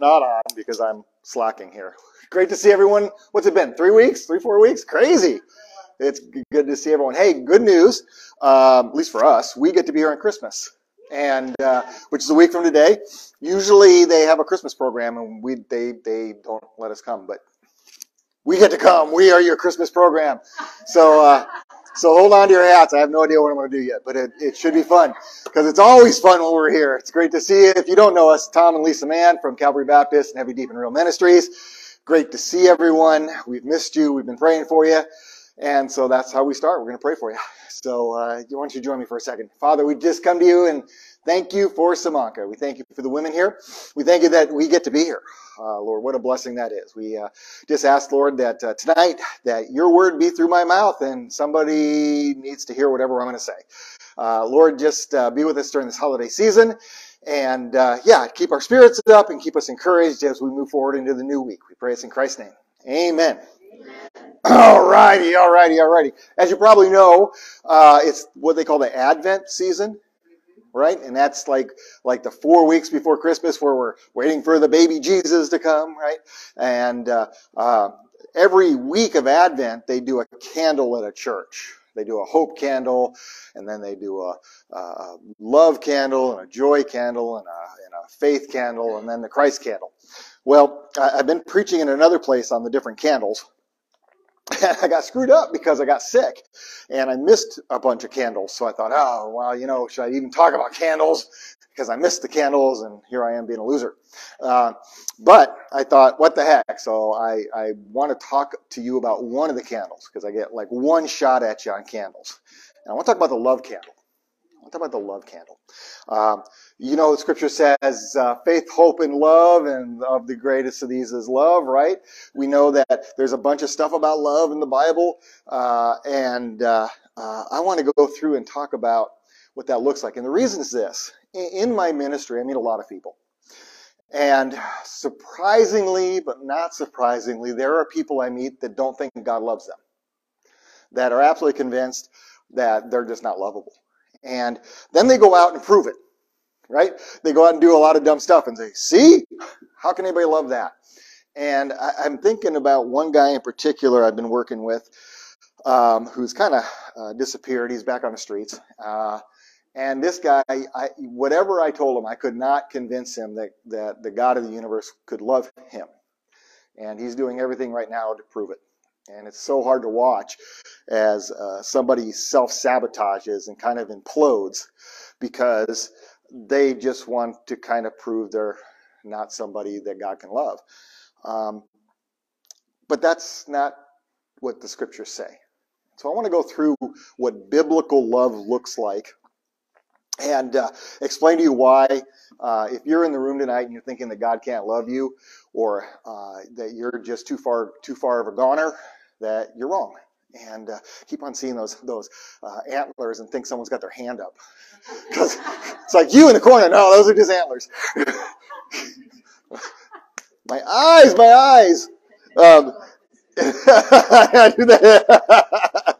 not on because I'm slacking here. Great to see everyone. What's it been? Three weeks? Three, four weeks? Crazy. It's good to see everyone. Hey, good news. Um, at least for us, we get to be here on Christmas, and uh, which is a week from today. Usually they have a Christmas program, and we they they don't let us come, but we get to come. We are your Christmas program. So uh, so hold on to your hats. I have no idea what I'm going to do yet, but it, it should be fun because it's always fun when we're here. It's great to see you. If you don't know us, Tom and Lisa Mann from Calvary Baptist and Heavy Deep and Real Ministries. Great to see everyone. We've missed you. We've been praying for you. And so that's how we start. We're going to pray for you. So uh, why don't you join me for a second? Father, we just come to you and thank you for Samanka. We thank you for the women here. We thank you that we get to be here. Uh, Lord, what a blessing that is. We uh, just ask, Lord, that uh, tonight that your word be through my mouth and somebody needs to hear whatever I'm going to say. Uh, Lord, just uh, be with us during this holiday season. And uh, yeah, keep our spirits up and keep us encouraged as we move forward into the new week. We pray this in Christ's name. Amen. All righty, all righty, all righty. As you probably know, it's what they call the Advent season right? And that's like like the four weeks before Christmas, where we're waiting for the baby Jesus to come, right? And uh, uh, every week of Advent, they do a candle at a church. They do a hope candle, and then they do a, a love candle, and a joy candle, and a, and a faith candle, and then the Christ candle. Well, I've been preaching in another place on the different candles. And I got screwed up because I got sick and I missed a bunch of candles. So I thought, oh, well, you know, should I even talk about candles? Because I missed the candles and here I am being a loser. Uh, but I thought, what the heck? So I, I want to talk to you about one of the candles because I get like one shot at you on candles. And I want to talk about the love candle. I want to talk about the love candle. Um, you know, the scripture says uh, faith, hope, and love, and of the greatest of these is love, right? We know that there's a bunch of stuff about love in the Bible, uh, and uh, uh I want to go through and talk about what that looks like. And the reason is this in my ministry, I meet a lot of people. And surprisingly, but not surprisingly, there are people I meet that don't think God loves them, that are absolutely convinced that they're just not lovable. And then they go out and prove it right? They go out and do a lot of dumb stuff and say, see, how can anybody love that? And I, am thinking about one guy in particular I've been working with um, who's kind of uh, disappeared. He's back on the streets. Uh, and this guy, I, whatever I told him, I could not convince him that, that the God of the universe could love him. And he's doing everything right now to prove it. And it's so hard to watch as uh, somebody self sabotages and kind of implodes because they just want to kind of prove they're not somebody that God can love. Um, but that's not what the scriptures say. So I want to go through what biblical love looks like and uh, explain to you why, uh, if you're in the room tonight and you're thinking that God can't love you, or uh, that you're just too far too far of a goner, that you're wrong. And uh, keep on seeing those those uh, antlers and think someone's got their hand up. Because it's like you in the corner. No, those are just antlers. my eyes, my eyes. Um,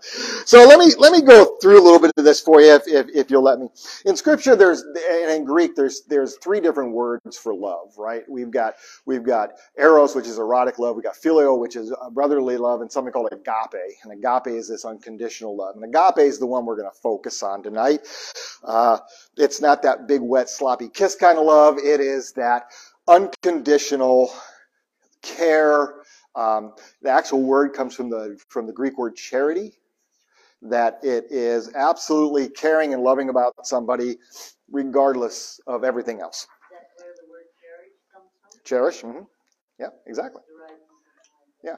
so let me let me go through a little bit of this for you, if, if, if, you'll let me. In Scripture, there's and in Greek, there's there's three different words for love, right? We've got we've got eros, which is erotic love. We got phileo, which is brotherly love, and something called agape. And agape is this unconditional love. And agape is the one we're going to focus on tonight. Uh, it's not that big, wet, sloppy kiss kind of love. It is that unconditional care um, the actual word comes from the from the Greek word charity, that it is absolutely caring and loving about somebody, regardless of everything else. Is that where the word charity comes from? Cherish. Mm-hmm. Yeah, exactly. Yeah.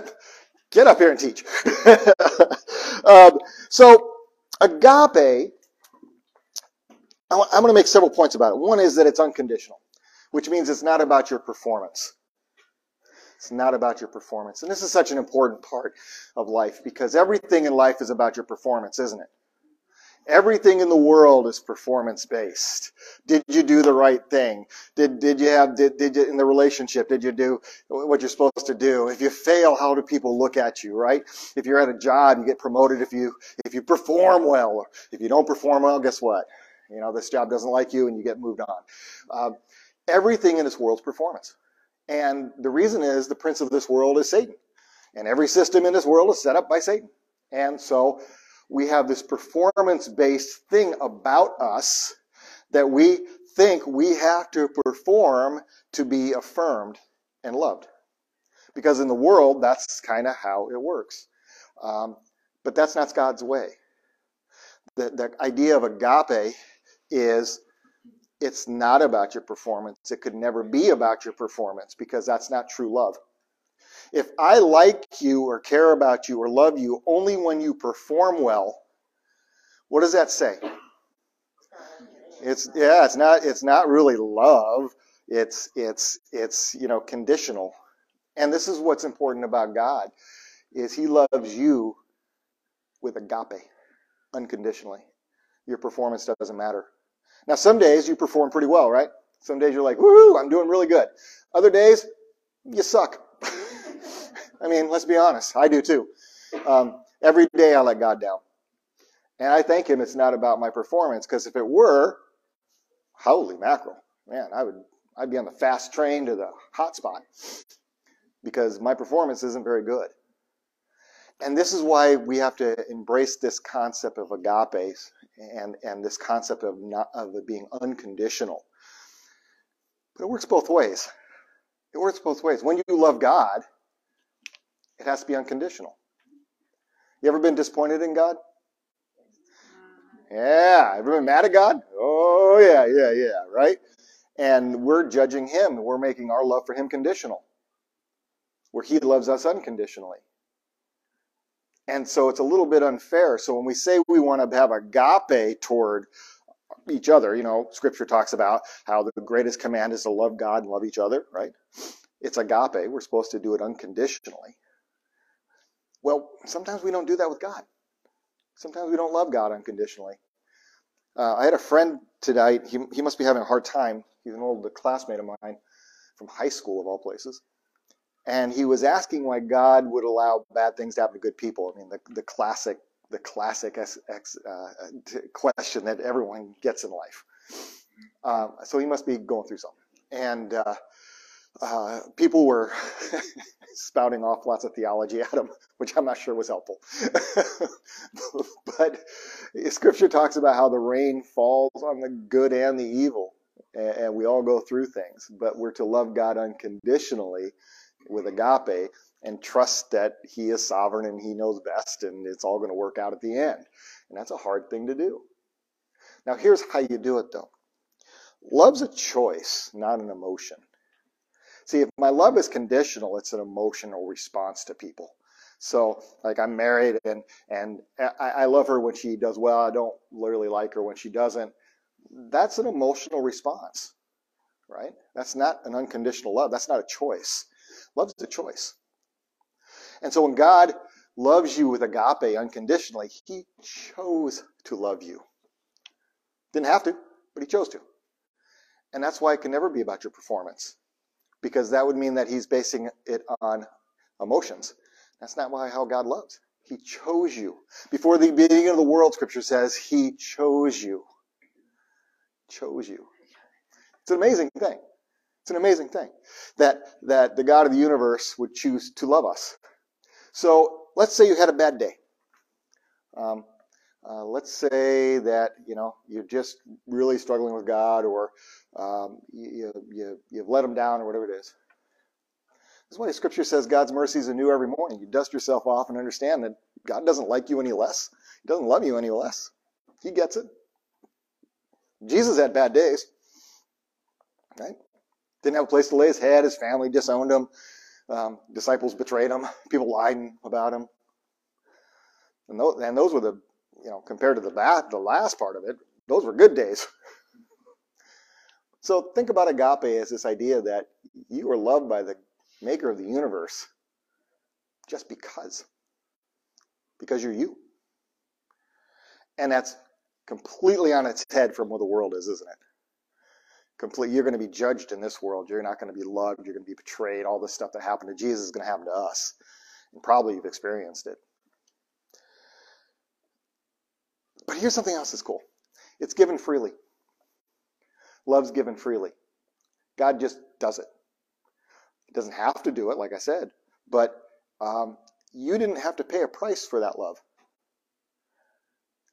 Get up here and teach. um, so, agape, I'm going to make several points about it. One is that it's unconditional, which means it's not about your performance. It's not about your performance. And this is such an important part of life because everything in life is about your performance, isn't it? Everything in the world is performance based. Did you do the right thing? Did, did you have, did, did you, in the relationship, did you do what you're supposed to do? If you fail, how do people look at you, right? If you're at a job, you get promoted if you, if you perform well. If you don't perform well, guess what? You know, this job doesn't like you and you get moved on. Um, everything in this world's performance. And the reason is the prince of this world is Satan. And every system in this world is set up by Satan. And so we have this performance based thing about us that we think we have to perform to be affirmed and loved. Because in the world, that's kind of how it works. Um, but that's not God's way. The, the idea of agape is it's not about your performance. It could never be about your performance because that's not true love. If I like you or care about you or love you only when you perform well, what does that say? It's yeah, it's not it's not really love. It's it's it's you know conditional. And this is what's important about God is he loves you with agape unconditionally. Your performance doesn't matter. Now some days you perform pretty well, right? Some days you're like, "Woohoo, I'm doing really good." Other days you suck. I mean, let's be honest. I do too. Um, every day I let God down. And I thank Him it's not about my performance, because if it were, holy mackerel, man, I would I'd be on the fast train to the hot spot because my performance isn't very good. And this is why we have to embrace this concept of agape and, and this concept of, not, of it being unconditional. But it works both ways. It works both ways. When you love God, it has to be unconditional. You ever been disappointed in God? Yeah. Ever been mad at God? Oh, yeah, yeah, yeah, right? And we're judging Him. We're making our love for Him conditional, where He loves us unconditionally. And so it's a little bit unfair. So when we say we want to have agape toward each other, you know, scripture talks about how the greatest command is to love God and love each other, right? It's agape. We're supposed to do it unconditionally. Well, sometimes we don't do that with God. Sometimes we don't love God unconditionally. Uh, I had a friend tonight. He, he must be having a hard time. He's an old classmate of mine from high school, of all places. And he was asking why God would allow bad things to happen to good people. I mean, the, the classic, the classic uh, question that everyone gets in life. Uh, so he must be going through something. And uh, uh, people were spouting off lots of theology at him, which I'm not sure was helpful. but Scripture talks about how the rain falls on the good and the evil, and we all go through things. But we're to love God unconditionally with agape and trust that He is sovereign and He knows best, and it's all going to work out at the end. And that's a hard thing to do. Now, here's how you do it, though. Love's a choice, not an emotion. See, if my love is conditional, it's an emotional response to people. So, like, I'm married and and I, I love her when she does well. I don't literally like her when she doesn't. That's an emotional response, right? That's not an unconditional love. That's not a choice. Love's a choice. And so, when God loves you with agape unconditionally, He chose to love you. Didn't have to, but He chose to. And that's why it can never be about your performance because that would mean that he's basing it on emotions. That's not why how God loves. He chose you. Before the beginning of the world, scripture says, he chose you. Chose you. It's an amazing thing. It's an amazing thing that, that the God of the universe would choose to love us. So let's say you had a bad day. Um, uh, let's say that you know you're just really struggling with God, or um, you, you, you've let him down or whatever it is. This is why Scripture says God's mercies are new every morning. You dust yourself off and understand that God doesn't like you any less. He doesn't love you any less. He gets it. Jesus had bad days, right? Didn't have a place to lay his head. His family disowned him. Um, disciples betrayed him. People lied about him. And those, and those were the, you know, compared to the, the last part of it, those were good days. So think about agape as this idea that you are loved by the maker of the universe just because. Because you're you. And that's completely on its head from what the world is, isn't it? Complete, you're going to be judged in this world. You're not going to be loved. You're going to be betrayed. All this stuff that happened to Jesus is going to happen to us. And probably you've experienced it. But here's something else that's cool it's given freely. Love's given freely. God just does it. He doesn't have to do it, like I said, but um, you didn't have to pay a price for that love.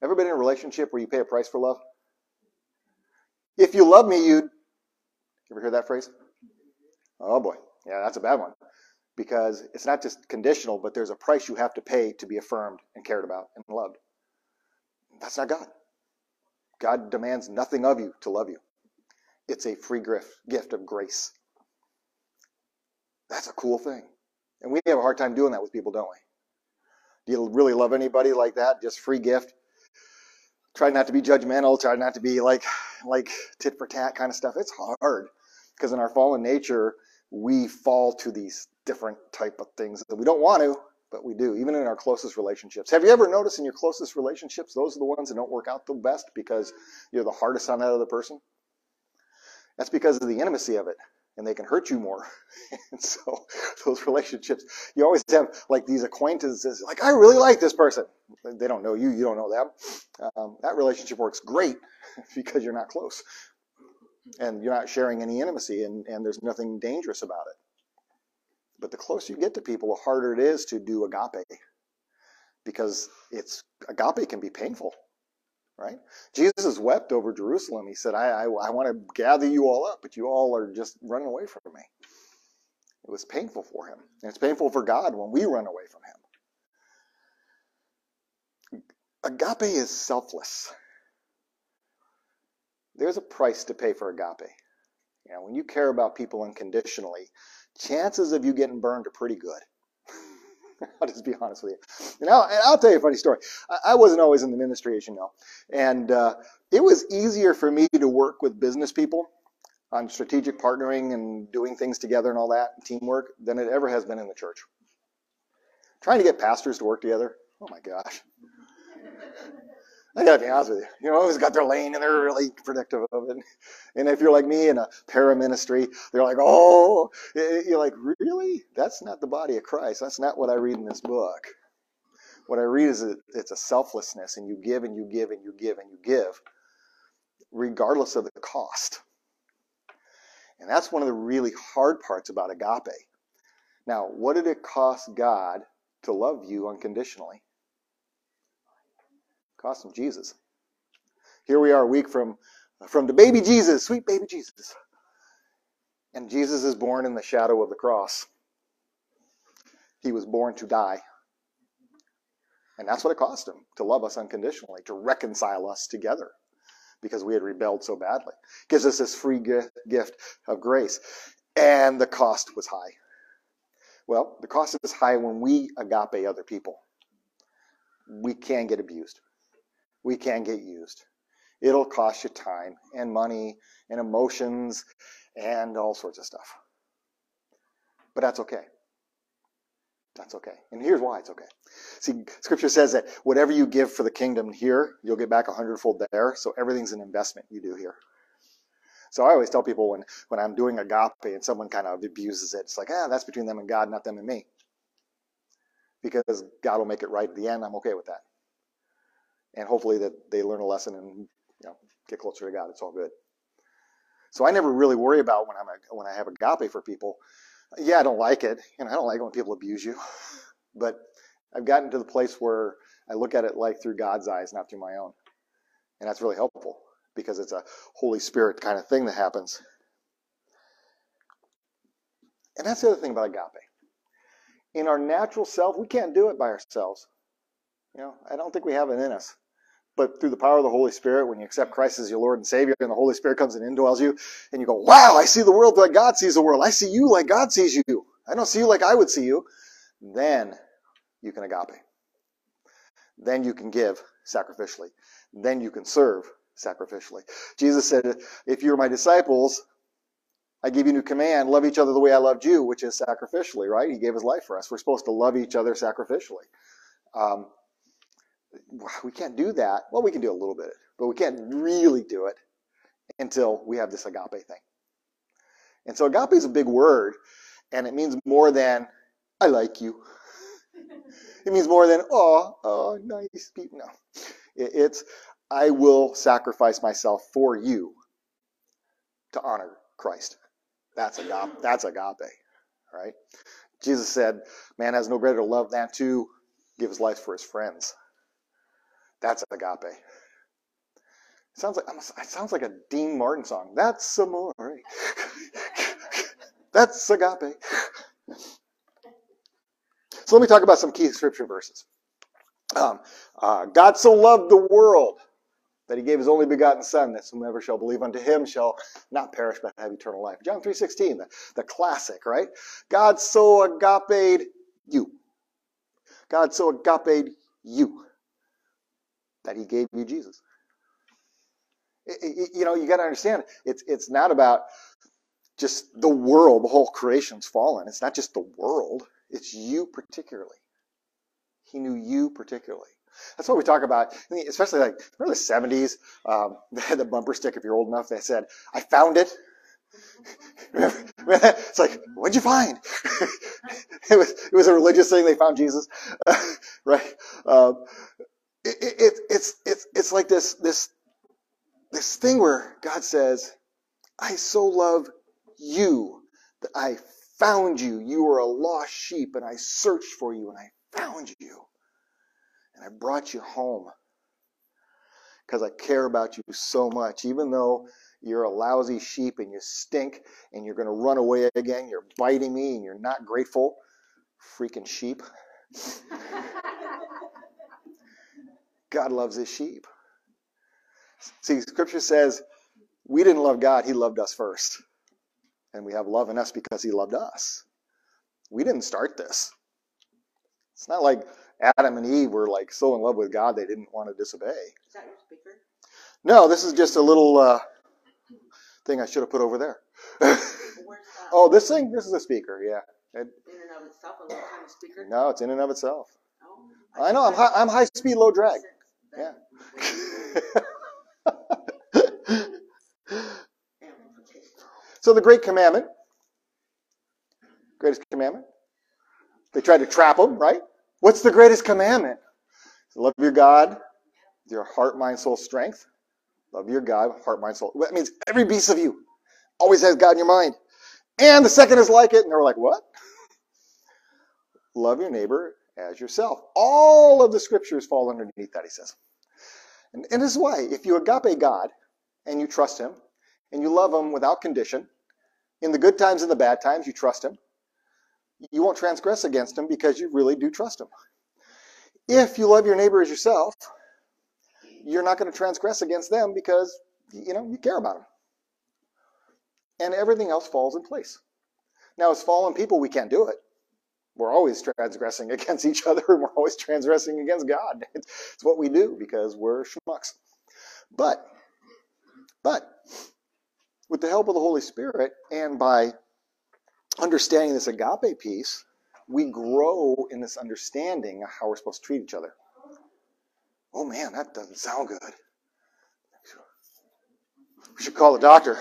Ever been in a relationship where you pay a price for love? If you love me, you'd. You ever hear that phrase? Oh boy. Yeah, that's a bad one. Because it's not just conditional, but there's a price you have to pay to be affirmed and cared about and loved. That's not God. God demands nothing of you to love you. It's a free gift of grace. That's a cool thing. And we have a hard time doing that with people, don't we? Do you really love anybody like that? Just free gift? Try not to be judgmental, try not to be like like tit for tat kind of stuff. It's hard. Because in our fallen nature, we fall to these different type of things that we don't want to, but we do, even in our closest relationships. Have you ever noticed in your closest relationships, those are the ones that don't work out the best because you're the hardest on that other person? That's because of the intimacy of it, and they can hurt you more. and so those relationships, you always have like these acquaintances, like, I really like this person. They don't know you, you don't know them. Um, that relationship works great because you're not close and you're not sharing any intimacy and, and there's nothing dangerous about it. But the closer you get to people, the harder it is to do agape because it's agape can be painful, right? Jesus wept over Jerusalem. He said, I, I, I want to gather you all up, but you all are just running away from me. It was painful for him. And it's painful for God when we run away from him. Agape is selfless there's a price to pay for agape. You know, when you care about people unconditionally, chances of you getting burned are pretty good. I'll just be honest with you. And I'll, and I'll tell you a funny story. I, I, wasn't always in the ministry, as you know. And uh, it was easier for me to work with business people on strategic partnering and doing things together and all that, teamwork, than it ever has been in the church. Trying to get pastors to work together, oh my gosh. I gotta be honest with you. You know, always got their lane and they're really predictive of it. And if you're like me in a para ministry, they're like, oh, you're like, really? That's not the body of Christ. That's not what I read in this book. What I read is it's a selflessness, and you give and you give and you give and you give, regardless of the cost. And that's one of the really hard parts about agape. Now, what did it cost God to love you unconditionally? Cost him Jesus. Here we are a week from, from the baby Jesus, sweet baby Jesus. And Jesus is born in the shadow of the cross. He was born to die. And that's what it cost him to love us unconditionally, to reconcile us together because we had rebelled so badly. Gives us this free gift of grace. And the cost was high. Well, the cost is high when we agape other people. We can get abused we can get used. It'll cost you time and money and emotions and all sorts of stuff. But that's okay. That's okay. And here's why it's okay. See, scripture says that whatever you give for the kingdom here, you'll get back a hundredfold there. So everything's an investment you do here. So I always tell people when, when I'm doing agape and someone kind of abuses it, it's like, ah, that's between them and God, not them and me. Because God will make it right at the end. I'm okay with that and hopefully that they learn a lesson and you know get closer to God. It's all good. So I never really worry about when I'm a, when I have agape for people. Yeah, I don't like it, and I don't like when people abuse you, but I've gotten to the place where I look at it like through God's eyes, not through my own, and that's really helpful because it's a Holy Spirit kind of thing that happens. And that's the other thing about agape. In our natural self, we can't do it by ourselves. You know, I don't think we have it in us. But through the power of the Holy Spirit, when you accept Christ as your Lord and Savior, and the Holy Spirit comes and indwells you, and you go, wow, I see the world like God sees the world. I see you like God sees you. I don't see you like I would see you. Then you can agape. Then you can give sacrificially. Then you can serve sacrificially. Jesus said, if you're my disciples, I give you a new command, love each other the way I loved you, which is sacrificially, right? He gave his life for us. We're supposed to love each other sacrificially. Um, we can't do that. Well, we can do a little bit, but we can't really do it until we have this agape thing. And so agape is a big word, and it means more than I like you. it means more than oh, oh, nice people. No, it's I will sacrifice myself for you to honor Christ. That's agape. That's agape, right? Jesus said, "Man has no greater love than to give his life for his friends." That's agape. It sounds like it sounds like a Dean Martin song. That's amore. That's agape. So let me talk about some key scripture verses. Um, uh, God so loved the world that he gave his only begotten son that whomever shall believe unto him shall not perish but have eternal life john 3.16 the, the classic right god so agape you god so agape you that he gave you jesus it, it, you know you got to understand it's it's not about just the world the whole creation's fallen it's not just the world it's you particularly he knew you particularly that's what we talk about, especially like remember the '70s. Um, they had the bumper stick, If you're old enough, they said, "I found it." it's like, what'd you find? it was it was a religious thing. They found Jesus, right? Um, it, it, it's it's it's like this this this thing where God says, "I so love you that I found you. You were a lost sheep, and I searched for you, and I found you." And I brought you home because I care about you so much. Even though you're a lousy sheep and you stink and you're going to run away again, you're biting me and you're not grateful. Freaking sheep. God loves his sheep. See, scripture says we didn't love God, he loved us first. And we have love in us because he loved us. We didn't start this. It's not like Adam and Eve were like so in love with God they didn't want to disobey. Is that your speaker? No, this is just a little uh, thing I should have put over there. oh, this thing? This is a speaker, yeah. It, in and of itself, a little kind of speaker? No, it's in and of itself. Oh, I, I know, I'm high, I'm high speed, low drag. Yeah. so the great commandment, greatest commandment, they tried to trap him, right? What's the greatest commandment? Love your God your heart, mind, soul, strength. Love your God, heart, mind, soul. That means every piece of you always has God in your mind. And the second is like it. And they're like, what? Love your neighbor as yourself. All of the scriptures fall underneath that, he says. And, and this is why, if you agape God and you trust him and you love him without condition, in the good times and the bad times, you trust him, you won't transgress against him because you really do trust him. If you love your neighbor as yourself, you're not going to transgress against them because you know you care about them. And everything else falls in place. Now, as fallen people, we can't do it. We're always transgressing against each other and we're always transgressing against God. It's what we do because we're schmucks. But, but, with the help of the Holy Spirit and by understanding this agape piece, we grow in this understanding of how we're supposed to treat each other. Oh man, that doesn't sound good. We should call the doctor.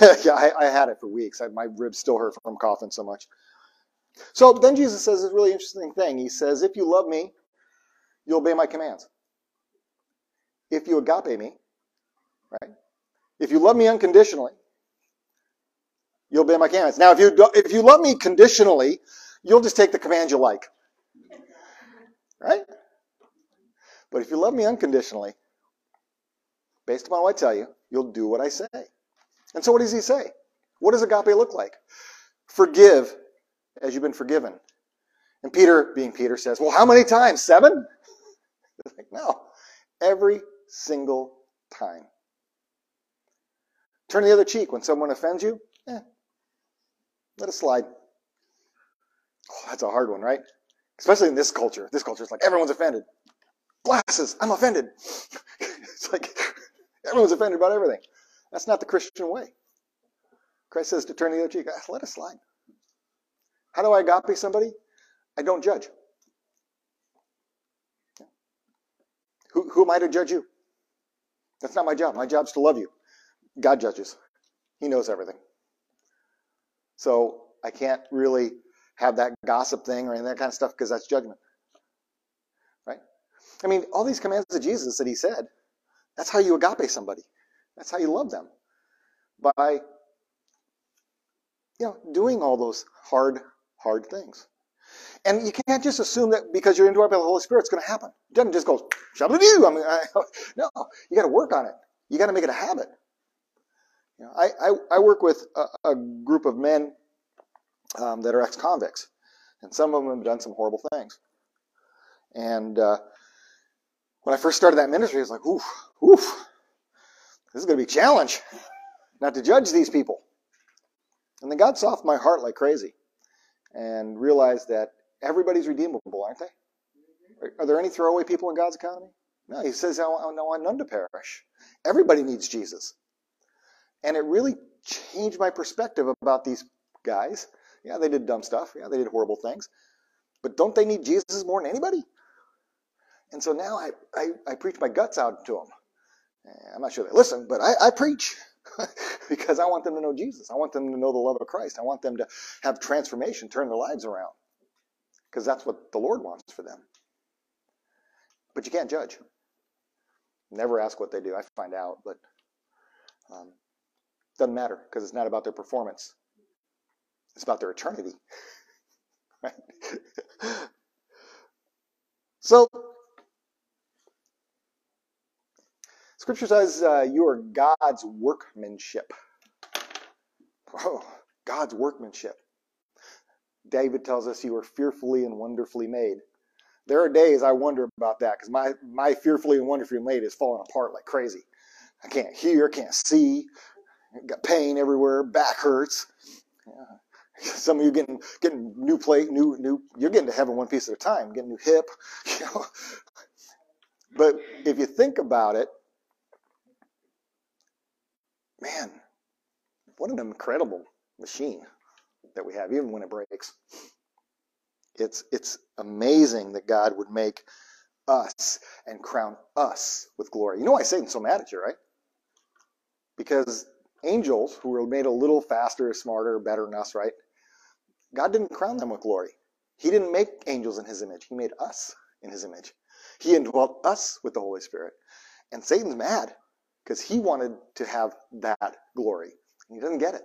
yeah, I, I, had it for weeks. I, my ribs still hurt from coughing so much. So then Jesus says this really interesting thing. He says, If you love me, you'll obey my commands. If you agape me, right, if you love me unconditionally, you'll obey my commands. Now, if you if you love me conditionally, you'll just take the commands you like, right? But if you love me unconditionally, based upon what I tell you, you'll do what I say. And so, what does he say? What does agape look like? Forgive as you've been forgiven. And Peter, being Peter, says, Well, how many times? Seven? Like, no, every single time. Turn the other cheek when someone offends you. Eh, let it slide. Oh, that's a hard one, right? Especially in this culture. This culture is like everyone's offended. Glasses, I'm offended. it's like everyone's offended about everything. That's not the Christian way. Christ says to turn the other cheek. Ah, let it slide. How do I agape somebody? I don't judge. Who, who am I to judge you? That's not my job. My job's to love you. God judges. He knows everything. So I can't really have that gossip thing or any that kind of stuff because that's judgment. Right? I mean, all these commands of Jesus that he said, that's how you agape somebody. That's how you love them. By you know, doing all those hard, hard things. And you can't just assume that because you're indwelt by the Holy Spirit, it's going to happen. It doesn't just go, shabba-doo. I mean, I, no, you got to work on it. You got to make it a habit. You know, I, I, I work with a, a group of men um, that are ex-convicts, and some of them have done some horrible things. And uh, when I first started that ministry, I was like, oof, oof, this is going to be a challenge not to judge these people. And then God softened my heart like crazy and realized that everybody's redeemable, aren't they? Are, there any throwaway people in God's economy? No, he says, I want, I want none to perish. Everybody needs Jesus. And it really changed my perspective about these guys. Yeah, they did dumb stuff. Yeah, they did horrible things. But don't they need Jesus more than anybody? And so now I, I, I preach my guts out to them. I'm not sure they listen, but I, I preach. because I want them to know Jesus. I want them to know the love of Christ. I want them to have transformation, turn their lives around. Because that's what the Lord wants for them. But you can't judge. Never ask what they do. I find out, but um, doesn't matter because it's not about their performance. It's about their eternity. right? so Scripture says uh, you are God's workmanship. Oh, God's workmanship. David tells us you are fearfully and wonderfully made. There are days I wonder about that because my, my fearfully and wonderfully made is falling apart like crazy. I can't hear, can't see, got pain everywhere, back hurts. Yeah. Some of you getting getting new plate, new new. You're getting to heaven one piece at a time, getting new hip. You know. But if you think about it, man, what an incredible machine that we have, even when it breaks. It's, it's amazing that God would make us and crown us with glory. You know why Satan's so mad at you, right? Because angels, who were made a little faster, smarter, better than us, right? God didn't crown them with glory. He didn't make angels in his image. He made us in his image. He indwelt us with the Holy Spirit. And Satan's mad because he wanted to have that glory. He doesn't get it.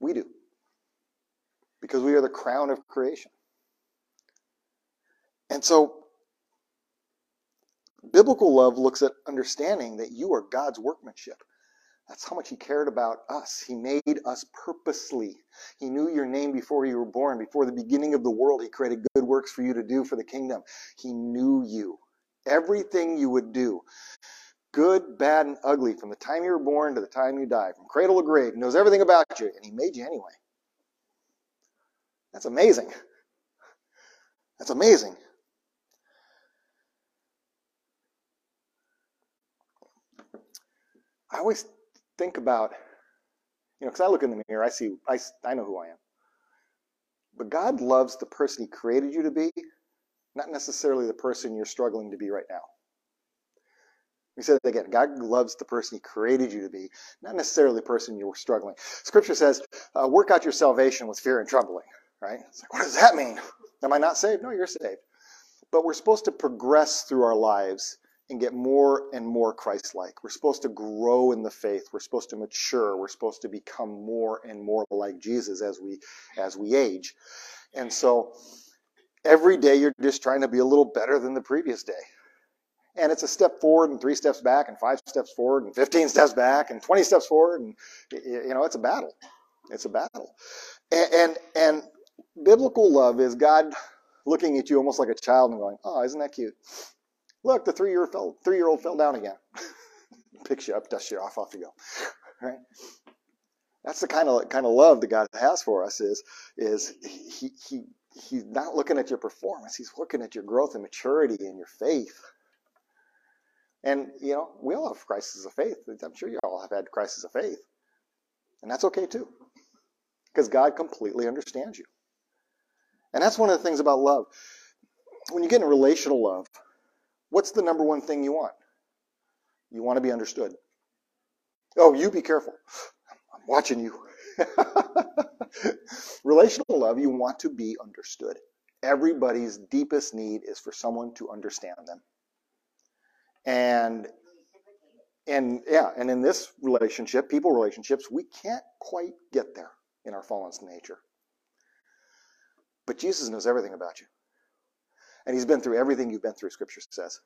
We do. Because we are the crown of creation. And so, biblical love looks at understanding that you are God's workmanship. That's how much he cared about us. He made us purposely. He knew your name before you were born. Before the beginning of the world, he created good works for you to do for the kingdom. He knew you. Everything you would do good, bad, and ugly from the time you were born to the time you die, from cradle to grave. Knows everything about you, and He made you anyway. That's amazing. That's amazing. I always think about, you know, because I look in the mirror, I see, I, I know who I am. But God loves the person He created you to be, not necessarily the person you're struggling to be right now. We said it again. God loves the person He created you to be, not necessarily the person you were struggling. Scripture says, uh, "Work out your salvation with fear and trembling." Right? It's like, what does that mean? Am I not saved? No, you're saved. But we're supposed to progress through our lives and get more and more Christ-like. We're supposed to grow in the faith. We're supposed to mature. We're supposed to become more and more like Jesus as we as we age. And so every day you're just trying to be a little better than the previous day and it's a step forward and three steps back and five steps forward and 15 steps back and 20 steps forward and you know it's a battle. It's a battle. And and, and biblical love is god looking at you almost like a child and going oh isn't that cute? Look the three year fell three year old fell down again. Picks you up dusts you off off you go. Right? That's the kind of kind of love that god has for us is is he he he's not looking at your performance. He's looking at your growth and maturity and your faith and, you know, we all have crises of faith. I'm sure you all have had crises of faith. And that's okay too. Because God completely understands you. And that's one of the things about love. When you get in relational love, what's the number one thing you want? You want to be understood. Oh, you be careful. I'm watching you. relational love, you want to be understood. Everybody's deepest need is for someone to understand them. And and yeah, and in this relationship, people relationships, we can't quite get there in our fallen nature. But Jesus knows everything about you. And he's been through everything you've been through, scripture says.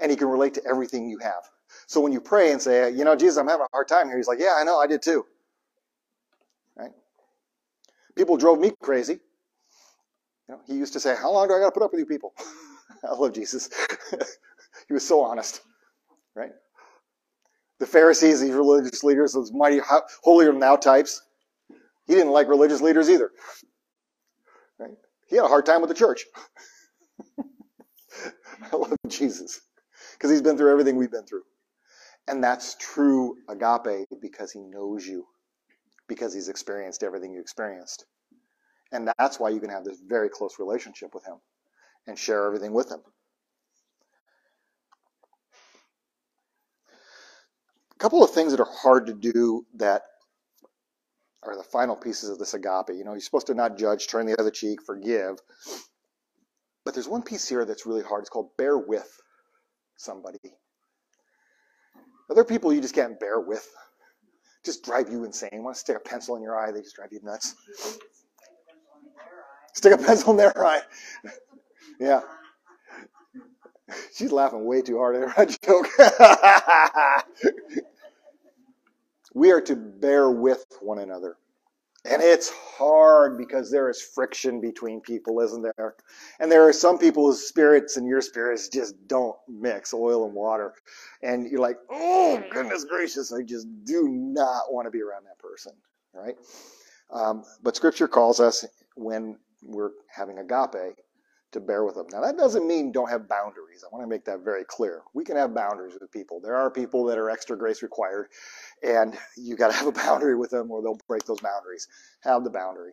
And he can relate to everything you have. So when you pray and say, you know, Jesus, I'm having a hard time here, he's like, yeah, I know, I did too. Right? People drove me crazy. You know, he used to say, how long do I got to put up with you people? I love Jesus. he was so honest. Right? The Pharisees, these religious leaders, those mighty holier than thou types, he didn't like religious leaders either. Right? He had a hard time with the church. I love Jesus because he's been through everything we've been through. And that's true agape because he knows you, because he's experienced everything you experienced. And that's why you can have this very close relationship with him and share everything with him. Couple of things that are hard to do that are the final pieces of this agape. You know, you're supposed to not judge, turn the other cheek, forgive. But there's one piece here that's really hard. It's called bear with somebody. Other people you just can't bear with. Just drive you insane. Want to stick a pencil in your eye, they just drive you nuts. Stick a pencil in their eye. yeah. She's laughing way too hard at her joke. we are to bear with one another. And it's hard because there is friction between people, isn't there? And there are some people whose spirits and your spirits just don't mix oil and water. And you're like, oh, goodness gracious, I just do not want to be around that person, right? Um, but scripture calls us when we're having agape to bear with them. Now, that doesn't mean don't have boundaries. I want to make that very clear. We can have boundaries with people. There are people that are extra grace required, and you got to have a boundary with them or they'll break those boundaries. Have the boundary.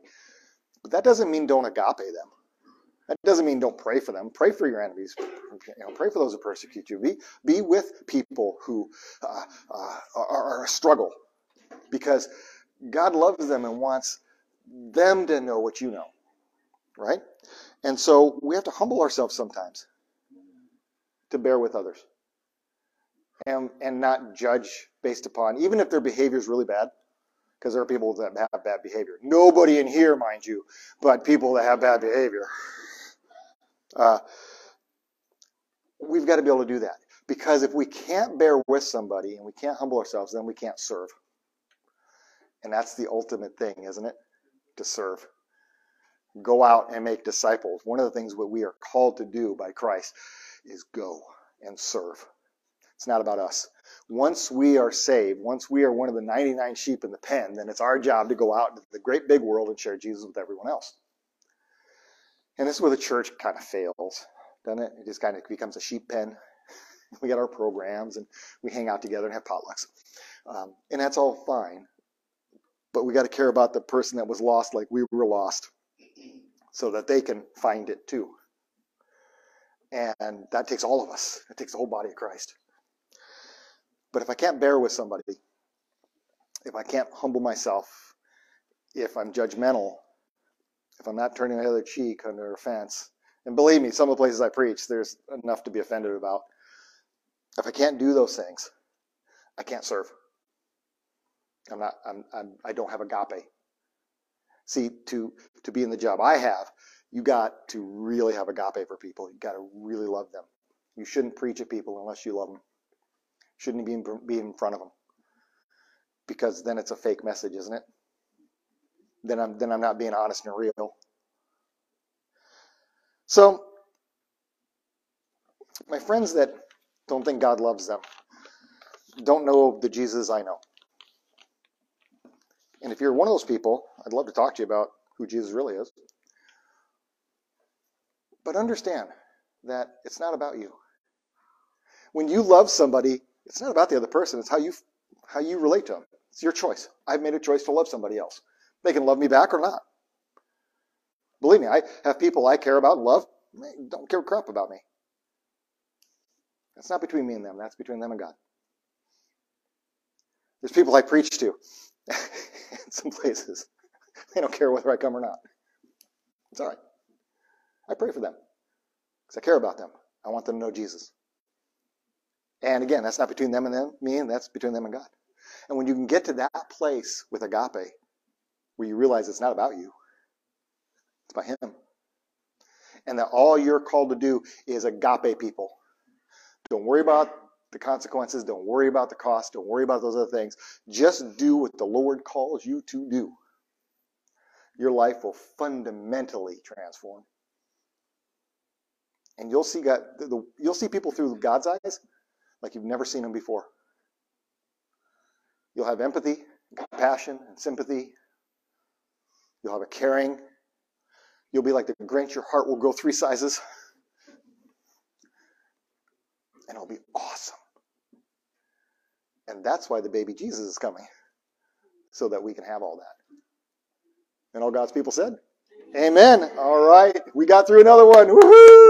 But that doesn't mean don't agape them. That doesn't mean don't pray for them. Pray for your enemies. You know, pray for those who persecute you. Be, be with people who uh, uh, are, are a struggle because God loves them and wants them to know what you know, right? And so we have to humble ourselves sometimes to bear with others and, and not judge based upon, even if their behavior is really bad, because there are people that have bad behavior. Nobody in here, mind you, but people that have bad behavior. Uh, we've got to be able to do that. Because if we can't bear with somebody and we can't humble ourselves, then we can't serve. And that's the ultimate thing, isn't it? To serve go out and make disciples. One of the things that we are called to do by Christ is go and serve. It's not about us. Once we are saved, once we are one of the 99 sheep in the pen, then it's our job to go out into the great big world and share Jesus with everyone else. And this is where the church kind of fails, doesn't it? It just kind of becomes a sheep pen. We got our programs and we hang out together and have potlucks. Um, and that's all fine. But we got to care about the person that was lost like we were lost so that they can find it too. And that takes all of us, it takes the whole body of Christ. But if I can't bear with somebody, if I can't humble myself, if I'm judgmental, if I'm not turning the other cheek under offense, and believe me, some of the places I preach, there's enough to be offended about. If I can't do those things, I can't serve. I'm not. I'm. I'm I don't have agape. See, to, to be in the job I have, you got to really have agape for people. You got to really love them. You shouldn't preach at people unless you love them. Shouldn't be in, be in front of them. Because then it's a fake message, isn't it? Then I'm, then I'm not being honest and real. So, my friends that don't think God loves them don't know the Jesus I know. And if you're one of those people, I'd love to talk to you about who Jesus really is. But understand that it's not about you. When you love somebody, it's not about the other person, it's how you how you relate to them. It's your choice. I've made a choice to love somebody else. They can love me back or not. Believe me, I have people I care about, love, don't care crap about me. That's not between me and them, that's between them and God. There's people I preach to. some places. They don't care whether I come or not. It's all right. I pray for them because I care about them. I want them to know Jesus. And again, that's not between them and them, me, and that's between them and God. And when you can get to that place with agape, where you realize it's not about you, it's about Him. And that all you're called to do is agape people. Don't worry about the consequences. Don't worry about the cost. Don't worry about those other things. Just do what the Lord calls you to do. Your life will fundamentally transform. And you'll see God, you'll see people through God's eyes like you've never seen them before. You'll have empathy, compassion, and sympathy. You'll have a caring. You'll be like the Grinch. Your heart will grow three sizes. And it'll be awesome. And that's why the baby Jesus is coming, so that we can have all that. And all God's people said, Amen. All right. We got through another one. Woohoo!